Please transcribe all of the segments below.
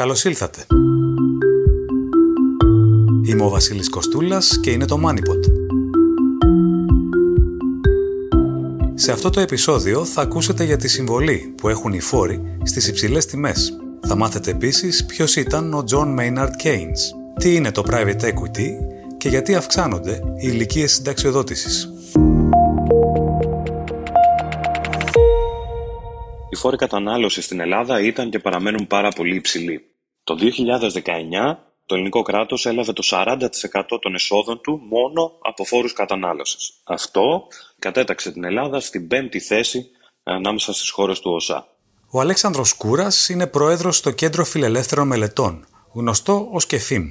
Καλώς ήλθατε. Είμαι ο Βασίλης Κοστούλας και είναι το Moneypot. Σε αυτό το επεισόδιο θα ακούσετε για τη συμβολή που έχουν οι φόροι στις υψηλές τιμές. Θα μάθετε επίσης ποιος ήταν ο John Maynard Keynes, τι είναι το private equity και γιατί αυξάνονται οι ηλικίες συνταξιοδότησης. Οι φόροι κατανάλωσης στην Ελλάδα ήταν και παραμένουν πάρα πολύ υψηλοί. Το 2019 το ελληνικό κράτος έλαβε το 40% των εσόδων του μόνο από φόρους κατανάλωσης. Αυτό κατέταξε την Ελλάδα στην πέμπτη θέση ανάμεσα στις χώρες του ΟΣΑ. Ο Αλέξανδρος Κούρας είναι πρόεδρος στο Κέντρο Φιλελεύθερων Μελετών, γνωστό ως ΚΕΦΙΜ.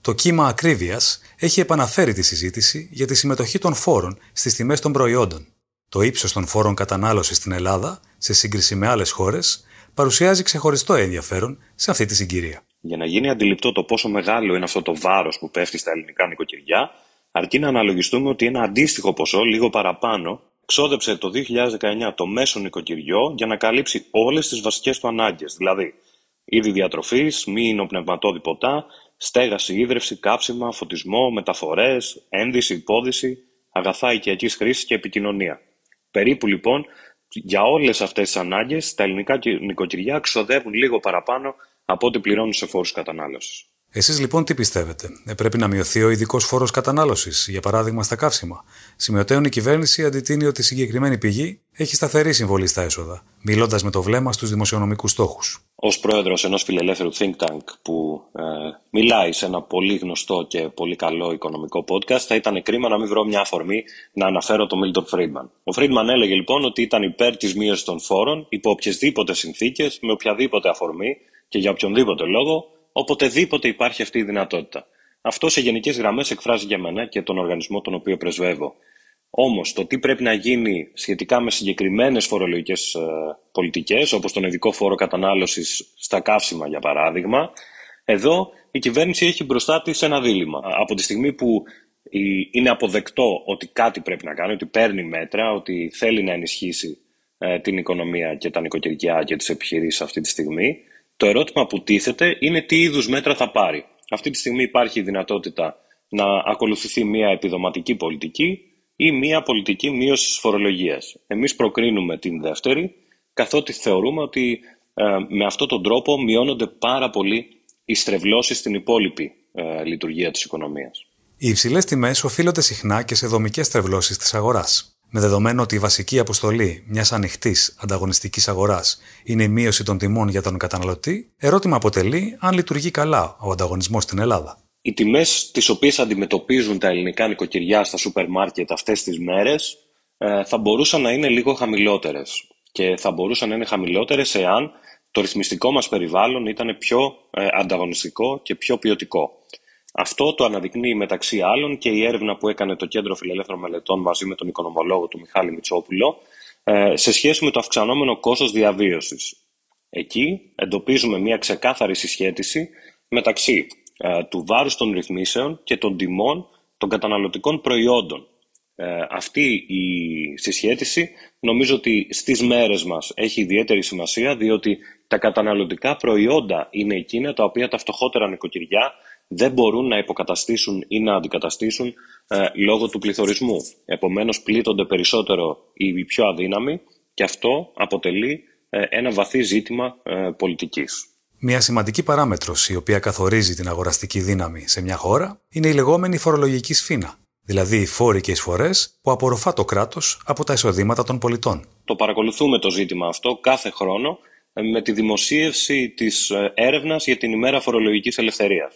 Το κύμα ακρίβειας έχει επαναφέρει τη συζήτηση για τη συμμετοχή των φόρων στις τιμές των προϊόντων. Το ύψος των φόρων κατανάλωσης στην Ελλάδα, σε σύγκριση με άλλες χώρες, παρουσιάζει ξεχωριστό ενδιαφέρον σε αυτή τη συγκυρία. Για να γίνει αντιληπτό το πόσο μεγάλο είναι αυτό το βάρος που πέφτει στα ελληνικά νοικοκυριά, αρκεί να αναλογιστούμε ότι ένα αντίστοιχο ποσό, λίγο παραπάνω, ξόδεψε το 2019 το μέσο νοικοκυριό για να καλύψει όλες τις βασικές του ανάγκες, δηλαδή είδη διατροφής, μη υνοπνευματόδη ποτά, στέγαση, ίδρυυση, κάψιμα, φωτισμό, μεταφορές, ένδυση, υπόδηση, αγαθά οικιακής χρήσης και επικοινωνία. Περίπου λοιπόν για όλες αυτές τις ανάγκες τα ελληνικά νοικοκυριά ξοδεύουν λίγο παραπάνω από ό,τι πληρώνουν σε φόρους κατανάλωσης. Εσείς λοιπόν τι πιστεύετε, ε, πρέπει να μειωθεί ο ειδικός φόρος κατανάλωσης, για παράδειγμα στα καύσιμα. Σημειωτέων η κυβέρνηση αντιτείνει ότι η συγκεκριμένη πηγή έχει σταθερή συμβολή στα έσοδα, μιλώντας με το βλέμμα στους δημοσιονομικούς στόχους. Ω πρόεδρος ενός φιλελεύθερου think tank που ε, μιλάει σε ένα πολύ γνωστό και πολύ καλό οικονομικό podcast, θα ήταν κρίμα να μην βρω μια αφορμή να αναφέρω τον Milton Friedman. Ο Friedman έλεγε λοιπόν ότι ήταν υπέρ της μείωσης των φόρων υπό οποιασδήποτε συνθήκες, με οποιαδήποτε αφορμή και για οποιονδήποτε λόγο, οποτεδήποτε υπάρχει αυτή η δυνατότητα. Αυτό σε γενικές γραμμές εκφράζει για μένα και τον οργανισμό τον οποίο πρεσβεύω. Όμως, το τι πρέπει να γίνει σχετικά με συγκεκριμένες φορολογικές ε, πολιτικές, όπως τον ειδικό φόρο κατανάλωσης στα καύσιμα, για παράδειγμα, εδώ η κυβέρνηση έχει μπροστά της ένα δίλημα. Από τη στιγμή που είναι αποδεκτό ότι κάτι πρέπει να κάνει, ότι παίρνει μέτρα, ότι θέλει να ενισχύσει ε, την οικονομία και τα νοικοκυριά και τις επιχειρήσεις αυτή τη στιγμή, το ερώτημα που τίθεται είναι τι είδους μέτρα θα πάρει. Αυτή τη στιγμή υπάρχει η δυνατότητα να ακολουθηθεί μια επιδοματική πολιτική ή μια πολιτική μείωσης της φορολογίας. Εμείς προκρίνουμε την δεύτερη, καθότι θεωρούμε ότι ε, με αυτόν τον τρόπο μειώνονται πάρα πολύ οι στρεβλώσεις στην υπόλοιπη ε, λειτουργία της οικονομίας. Οι υψηλές τιμές οφείλονται συχνά και σε δομικές στρεβλώσεις της αγοράς. Με δεδομένο ότι η βασική αποστολή μιας ανοιχτής ανταγωνιστικής αγοράς είναι η μείωση των τιμών για τον καταναλωτή, ερώτημα αποτελεί αν λειτουργεί καλά ο ανταγωνισμός στην Ελλάδα. Οι τιμές τις οποίες αντιμετωπίζουν τα ελληνικά νοικοκυριά στα σούπερ μάρκετ αυτές τις μέρες ε, θα μπορούσαν να είναι λίγο χαμηλότερες. Και θα μπορούσαν να είναι χαμηλότερες εάν το ρυθμιστικό μας περιβάλλον ήταν πιο ε, ανταγωνιστικό και πιο ποιοτικό. Αυτό το αναδεικνύει μεταξύ άλλων και η έρευνα που έκανε το Κέντρο Φιλελεύθερων Μελετών μαζί με τον οικονομολόγο του Μιχάλη Μητσόπουλο ε, σε σχέση με το αυξανόμενο κόστος διαβίωσης. Εκεί εντοπίζουμε μια ξεκάθαρη συσχέτιση μεταξύ ε, του βάρους των ρυθμίσεων και των τιμών των καταναλωτικών προϊόντων. Ε, αυτή η συσχέτιση νομίζω ότι στις μέρες μας έχει ιδιαίτερη σημασία διότι τα καταναλωτικά προϊόντα είναι εκείνα τα οποία τα φτωχότερα νοικοκυριά δεν μπορούν να υποκαταστήσουν ή να αντικαταστήσουν ε, λόγω του πληθωρισμού. Επομένως πλήττονται περισσότερο οι πιο αδύναμοι και αυτό αποτελεί ε, ένα βαθύ ζήτημα ε, πολιτικής. Μια σημαντική παράμετρος η οποία καθορίζει την αγοραστική δύναμη σε μια χώρα είναι η λεγόμενη φορολογική σφήνα, δηλαδή οι φόροι και εισφορές που απορροφά το κράτος από τα εισοδήματα των πολιτών. Το παρακολουθούμε το ζήτημα αυτό κάθε χρόνο ε, με τη δημοσίευση της έρευνας για την ημέρα φορολογικής ελευθερίας.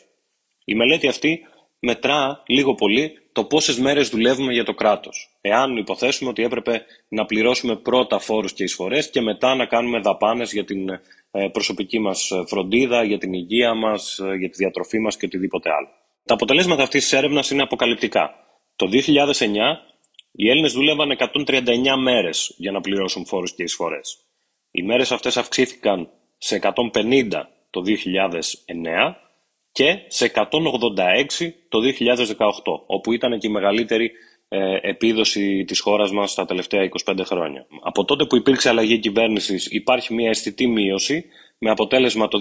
Η μελέτη αυτή μετρά λίγο πολύ το πόσες μέρες δουλεύουμε για το κράτος. Εάν υποθέσουμε ότι έπρεπε να πληρώσουμε πρώτα φόρους και εισφορές και μετά να κάνουμε δαπάνες για την ε, προσωπική μας φροντίδα, για την υγεία μας, ε, για τη διατροφή μας και οτιδήποτε άλλο. Τα αποτελέσματα αυτής της έρευνας είναι αποκαλυπτικά. Το 2009 οι Έλληνες δούλευαν 139 μέρες για να πληρώσουν φόρους και εισφορές. Οι μέρες αυτές αυξήθηκαν σε 150 το 2009 και σε 186 το 2018, όπου ήταν και η μεγαλύτερη ε, επίδοση της χώρας μας τα τελευταία 25 χρόνια. Από τότε που υπήρξε αλλαγή κυβέρνησης υπάρχει μια αισθητή μείωση με αποτέλεσμα το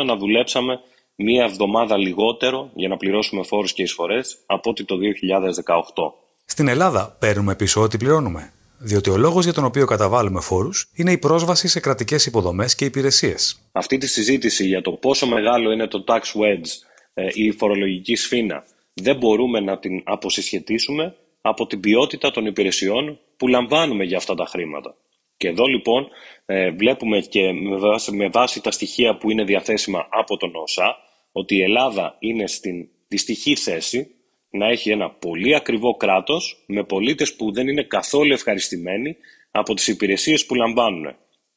2021 να δουλέψαμε μία εβδομάδα λιγότερο για να πληρώσουμε φόρους και εισφορές από ότι το 2018. Στην Ελλάδα παίρνουμε πίσω ό,τι πληρώνουμε. Διότι ο λόγος για τον οποίο καταβάλουμε φόρους είναι η πρόσβαση σε κρατικές υποδομές και υπηρεσίες. Αυτή τη συζήτηση για το πόσο μεγάλο είναι το tax wedge ε, ή η φορολογική σφήνα δεν μπορούμε να την αποσυσχετίσουμε από την ποιότητα των υπηρεσιών που λαμβάνουμε για αυτά τα χρήματα. Και εδώ λοιπόν ε, βλέπουμε και με βάση, με βάση τα στοιχεία που είναι διαθέσιμα από τον ΩΣΑ ότι η Ελλάδα είναι στην δυστυχή θέση να έχει ένα πολύ ακριβό κράτος με πολίτες που δεν είναι καθόλου ευχαριστημένοι από τις υπηρεσίες που λαμβάνουν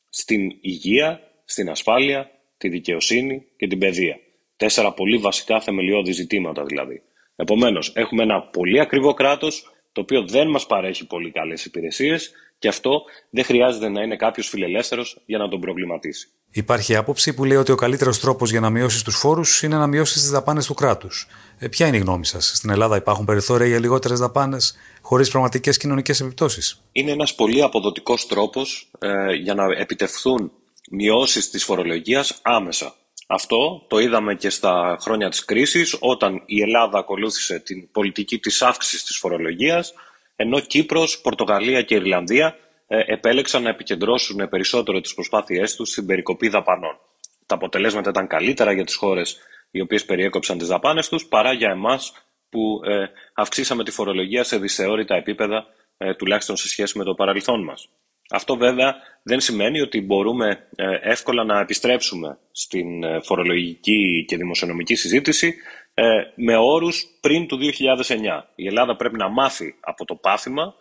στην υγεία, στην ασφάλεια, τη δικαιοσύνη και την παιδεία. Τέσσερα πολύ βασικά θεμελιώδη ζητήματα δηλαδή. Επομένως, έχουμε ένα πολύ ακριβό κράτος το οποίο δεν μας παρέχει πολύ καλές υπηρεσίες και αυτό δεν χρειάζεται να είναι κάποιος φιλελεύθερος για να τον προβληματίσει. Υπάρχει άποψη που λέει ότι ο καλύτερος τρόπος για να μειώσεις τους φόρους είναι να μειώσεις τις δαπάνες του κράτους. Ε, ποια είναι η γνώμη σας, Στην Ελλάδα υπάρχουν περιθώρια για λιγότερες δαπάνες χωρίς πραγματικές κοινωνικές επιπτώσεις; Είναι ένας πολύ αποδοτικός τρόπος ε, για να επιτευχθούν μειώσεις της φορολογίας άμεσα. Αυτό το είδαμε και στα χρόνια της κρίσης, όταν η Ελλάδα ακολούθησε την πολιτική της αύξησης της φορολογίας, ενώ Κύπρος, Πορτογαλία και Ιρλανδία ε, επέλεξαν να επικεντρώσουν περισσότερο τις προσπάθειές τους στην περικοπή δαπανών. Τα αποτελέσματα ήταν καλύτερα για τις χώρες οι οποίες περιέκοψαν τις δαπάνες τους, παρά για εμάς που ε, αυξήσαμε τη φορολογία σε δυσθεώρητα επίπεδα, ε, τουλάχιστον σε σχέση με το παρελθόν μας. Αυτό βέβαια δεν σημαίνει ότι μπορούμε εύκολα να επιστρέψουμε στην φορολογική και δημοσιονομική συζήτηση με όρους πριν του 2009. Η Ελλάδα πρέπει να μάθει από το πάθημα ε,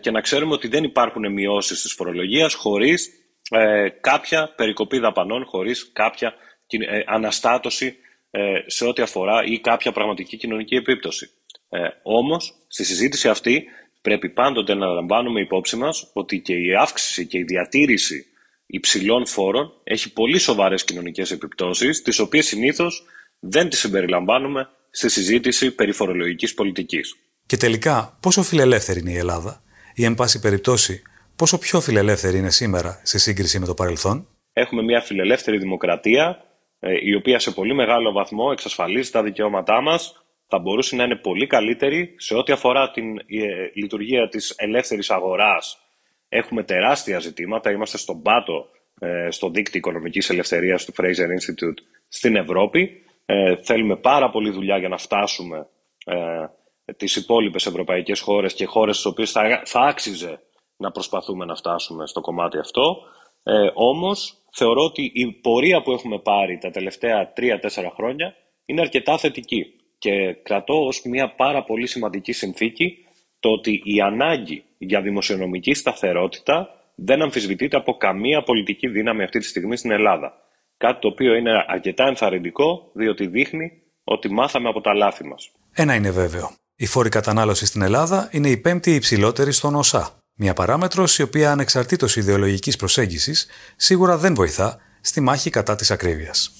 και να ξέρουμε ότι δεν υπάρχουν μειώσεις της φορολογίας χωρίς ε, κάποια περικοπή δαπανών, χωρίς κάποια ε, αναστάτωση σε ό,τι αφορά ή κάποια πραγματική κοινωνική επίπτωση. Ε, όμως, στη συζήτηση αυτή πρέπει πάντοτε να λαμβάνουμε υπόψη μας ότι και η αύξηση και η διατήρηση υψηλών φόρων έχει πολύ σοβαρές κοινωνικές επιπτώσεις, τις οποίες συνήθως δεν τις συμπεριλαμβάνουμε στη συζήτηση περί φορολογικής πολιτικής. Και τελικά, πόσο φιλελεύθερη είναι η Ελλάδα; Ή, εν πάση περιπτώσει, πόσο πιο φιλελεύθερη είναι σήμερα σε σύγκριση με το παρελθόν; Έχουμε μια φιλελεύθερη δημοκρατία, ε, η οποία σε πολύ μεγάλο βαθμό εξασφαλίζει τα δικαιώματά μας. Θα μπορούσε να είναι πολύ καλύτερη σε ό,τι αφορά την ε, λειτουργία της ελεύθερης αγοράς. Έχουμε τεράστια ζητήματα. Είμαστε στον πάτο ε, στο δίκτυο οικονομικής ελευθερίας του Fraser Institute στην Ευρώπη. θέλουμε πάρα πολλή δουλειά για να φτάσουμε τις υπόλοιπες ευρωπαϊκές χώρες και χώρες στις οποίες θα, θα άξιζε να προσπαθούμε να φτάσουμε στο κομμάτι αυτό. Ε, όμως θεωρώ ότι η πορεία που έχουμε πάρει τα τελευταία τρία-τέσσερα χρόνια είναι αρκετά θετική και κρατώ ως μια πάρα πολύ σημαντική συνθήκη το ότι η ανάγκη για δημοσιονομική σταθερότητα δεν αμφισβητείται από καμία πολιτική δύναμη αυτή τη στιγμή στην Ελλάδα. Κάτι το οποίο είναι αρκετά ενθαρρυντικό, διότι δείχνει ότι μάθαμε από τα λάθη μας. Ένα είναι βέβαιο. Η φόρη κατανάλωση στην Ελλάδα είναι η πέμπτη υψηλότερη στον ΟΣΑ. Μια παράμετρος η οποία ανεξαρτήτως ιδεολογικής προσέγγισης σίγουρα δεν βοηθά στη μάχη κατά της ακρίβειας.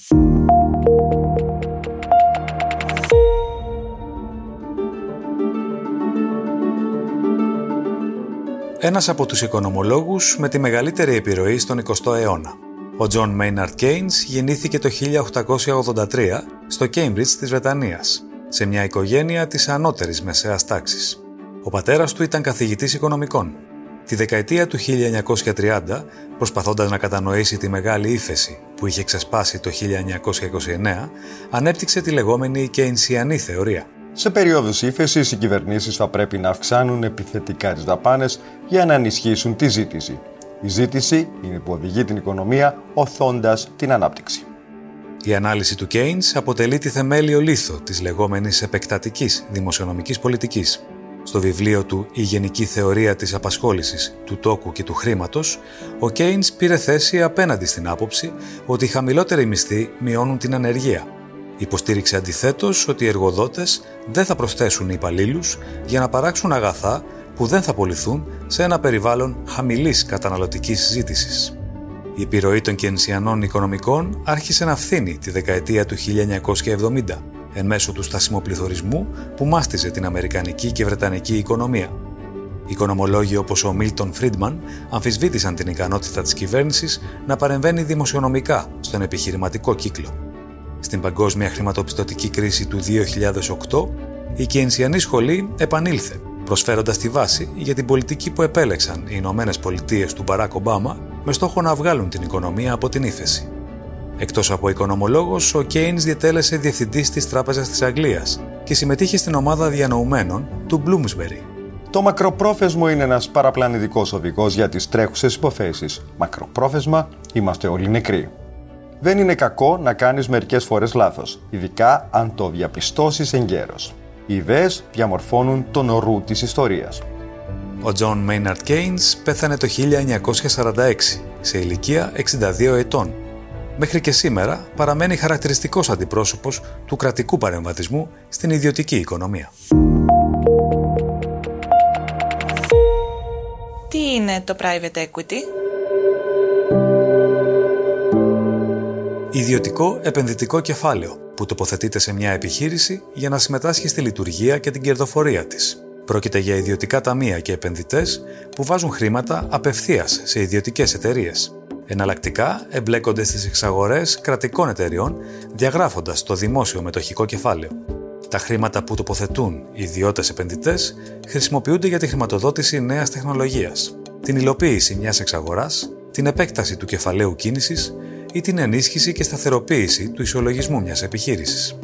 Ένας από τους οικονομολόγους με τη μεγαλύτερη επιρροή στον 20ο αιώνα. Ο Τζον Μέιναρντ Keynes γεννήθηκε το 1883 στο Cambridge της Βρετανίας σε μια οικογένεια της ανώτερης μεσαίας τάξης. Ο πατέρας του ήταν καθηγητής οικονομικών. Τη δεκαετία του 1930, προσπαθώντας να κατανοήσει τη μεγάλη ύφεση που είχε ξεσπάσει το 1929, ανέπτυξε τη λεγόμενη Κεϊνσιανή θεωρία. Σε περίοδους ύφεσης, οι κυβερνήσεις θα πρέπει να αυξάνουν επιθετικά τις δαπάνες για να ενισχύσουν τη ζήτηση. Η ζήτηση είναι που οδηγεί την οικονομία οθώντας την ανάπτυξη. Η ανάλυση του Keynes αποτελεί τη θεμέλιο λίθο της λεγόμενης επεκτατικής δημοσιονομικής πολιτικής. Στο βιβλίο του «Η Γενική Θεωρία της Απασχόλησης, του Τόκου και του Χρήματος», ο Keynes πήρε θέση απέναντι στην άποψη ότι οι χαμηλότεροι μισθοί μειώνουν την ανεργία. Υποστήριξε αντιθέτως ότι οι εργοδότες δεν θα προσθέσουν υπαλλήλους για να παράξουν αγαθά που δεν θα πωληθούν σε ένα περιβάλλον χαμηλής καταναλωτικής ζήτησης. Η επιρροή των κενσιανών οικονομικών άρχισε να φθήνει τη δεκαετία του 1970 εν μέσω του στασιμοπληθωρισμού που μάστιζε την Αμερικανική και Βρετανική οικονομία. Οικονομολόγοι όπως ο Μίλτον Φρίντμαν αμφισβήτησαν την ικανότητα της κυβέρνησης να παρεμβαίνει δημοσιονομικά στον επιχειρηματικό κύκλο. Στην παγκόσμια χρηματοπιστωτική κρίση του 2008, η Κεινσιανή σχολή επανήλθε, προσφέροντας τη βάση για την πολιτική που επέλεξαν οι Ηνωμένες Πολιτείες του Μπαράκ Ομπάμα με στόχο να βγάλουν την οικονομία από την ύφεση. Εκτός από οικονομολόγος, ο Κέινς διετέλεσε διευθυντής της Τράπεζας της Αγγλίας και συμμετείχε στην ομάδα διανοουμένων του Bloomsbury. Το μακροπρόθεσμο είναι ένας παραπλανητικός οδηγός για τις τρέχουσες υποθέσεις. Μακροπρόθεσμα είμαστε όλοι νεκροί. Δεν είναι κακό να κάνεις μερικές φορές λάθος, ειδικά αν το διαπιστώσεις εγκαίρως. Οι ιδέες διαμορφώνουν τον ρου της ιστορίας. Ο Τζον Μέιναρντ Κέινς πέθανε το 1946, σε ηλικία 62 ετών. Μέχρι και σήμερα παραμένει χαρακτηριστικός αντιπρόσωπος του κρατικού παρεμβατισμού στην ιδιωτική οικονομία. Τι είναι το private equity? Ιδιωτικό επενδυτικό κεφάλαιο που τοποθετείται σε μια επιχείρηση για να συμμετάσχει στη λειτουργία και την κερδοφορία της. Πρόκειται για ιδιωτικά ταμεία και επενδυτές που βάζουν χρήματα απευθείας σε ιδιωτικές εταιρείες. Εναλλακτικά εμπλέκονται στις εξαγορές κρατικών εταιριών διαγράφοντας το δημόσιο μετοχικό κεφάλαιο. Τα χρήματα που τοποθετούν οι ιδιώτες επενδυτές χρησιμοποιούνται για τη χρηματοδότηση νέας τεχνολογίας, την υλοποίηση μιας εξαγοράς, την επέκταση του κεφαλαίου κίνησης ή την ενίσχυση και σταθεροποίηση του ισολογισμού μιας επιχείρησης.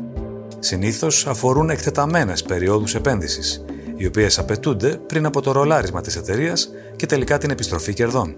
Συνήθως αφορούν εκτεταμένες περιόδους επένδυσης, οι οποίες απαιτούνται πριν από το ρολάρισμα της εταιρείας και τελικά την επιστροφή κερδών.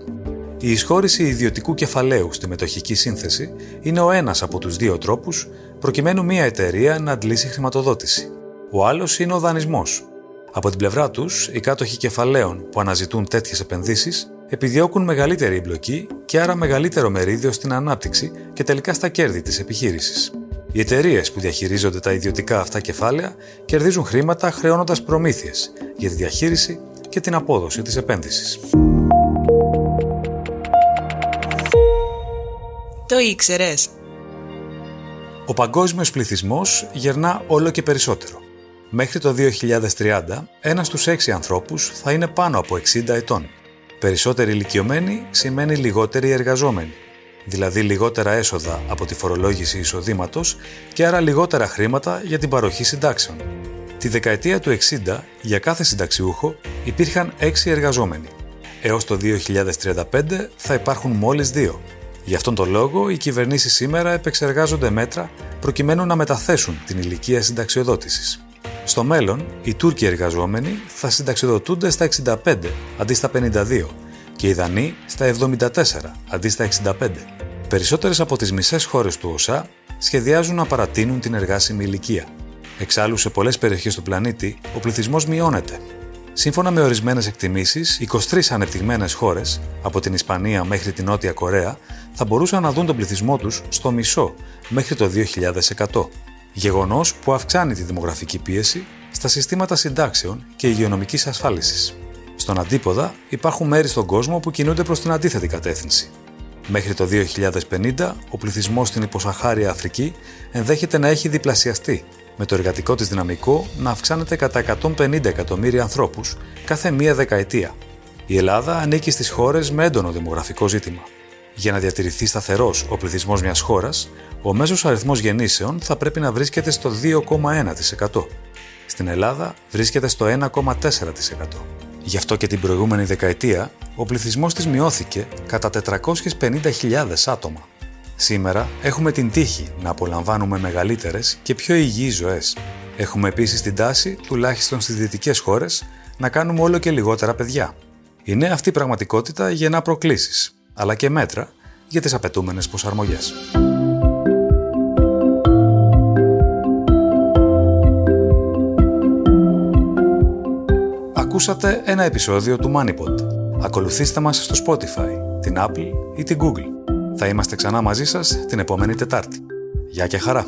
Η εισχώρηση ιδιωτικού κεφαλαίου στη μετοχική σύνθεση είναι ο ένας από τους δύο τρόπους προκειμένου μια εταιρεία να αντλήσει χρηματοδότηση. Ο άλλος είναι ο δανεισμός. Από την πλευρά τους, οι κάτοχοι κεφαλαίων που αναζητούν τέτοιες επενδύσεις επιδιώκουν μεγαλύτερη εμπλοκή και άρα μεγαλύτερο μερίδιο στην ανάπτυξη και τελικά στα κέρδη της επιχείρησης. Οι εταιρείες που διαχειρίζονται τα ιδιωτικά αυτά κεφάλαια κερδίζουν χρήματα χρεώνοντας προμήθειες για τη διαχείριση και την απόδοση της επένδυσης. Το ήξερες. Ο παγκόσμιος πληθυσμός γερνά όλο και περισσότερο. Μέχρι το 2030, ένας στους έξι ανθρώπους θα είναι πάνω από 60 ετών. Περισσότεροι ηλικιωμένοι σημαίνει λιγότεροι εργαζόμενοι, δηλαδή λιγότερα έσοδα από τη φορολόγηση εισοδήματος και άρα λιγότερα χρήματα για την παροχή συντάξεων. Τη δεκαετία του 60, για κάθε συνταξιούχο υπήρχαν 6 εργαζόμενοι. Έως το 2035 θα υπάρχουν μόλις δύο, Γι' αυτόν τον λόγο, οι κυβερνήσεις σήμερα επεξεργάζονται μέτρα προκειμένου να μεταθέσουν την ηλικία συνταξιοδότησης. Στο μέλλον, οι Τούρκοι εργαζόμενοι θα συνταξιοδοτούνται στα 65 αντί στα 52 και οι Δανείοι στα 74 αντί στα 65. Περισσότερες από τις μισές χώρες του ΟΣΑ σχεδιάζουν να παρατείνουν την εργάσιμη ηλικία. Εξάλλου, σε πολλές περιοχές του πλανήτη, ο πληθυσμός μειώνεται Σύμφωνα με ορισμένες εκτιμήσεις, 23 ανεπτυγμένες χώρες, από την Ισπανία μέχρι την Νότια Κορέα, θα μπορούσαν να δουν τον πληθυσμό τους στο μισό μέχρι το 2100. Γεγονός που αυξάνει τη δημογραφική πίεση στα συστήματα συντάξεων και υγειονομικής ασφάλισης. Στον αντίποδα, υπάρχουν μέρη στον κόσμο που κινούνται προς την αντίθετη κατεύθυνση. Μέχρι το 2050, ο πληθυσμός στην υποσαχάρια Αφρική ενδέχεται να έχει διπλασιαστεί με το εργατικό της δυναμικό να αυξάνεται κατά 150 εκατομμύρια ανθρώπους κάθε μία δεκαετία. Η Ελλάδα ανήκει στις χώρες με έντονο δημογραφικό ζήτημα. Για να διατηρηθεί σταθερός ο πληθυσμός μιας χώρας, ο μέσος αριθμός γεννήσεων θα πρέπει να βρίσκεται στο 2,1%. Στην Ελλάδα βρίσκεται στο 1,4%. Γι' αυτό και την προηγούμενη δεκαετία, ο πληθυσμός της μειώθηκε κατά 450.000 άτομα. Σήμερα έχουμε την τύχη να απολαμβάνουμε μεγαλύτερες και πιο υγιείς ζωές. Έχουμε επίσης την τάση, τουλάχιστον στις δυτικές χώρες, να κάνουμε όλο και λιγότερα παιδιά. Η νέα αυτή πραγματικότητα γεννά προκλήσεις, αλλά και μέτρα για τις απαιτούμενες προσαρμογές. Ακούσατε ένα επεισόδιο του MoneyPod. Ακολουθήστε μας στο Spotify, την Apple ή την Google. Θα είμαστε ξανά μαζί σας την επόμενη Τετάρτη. Γεια και χαρά!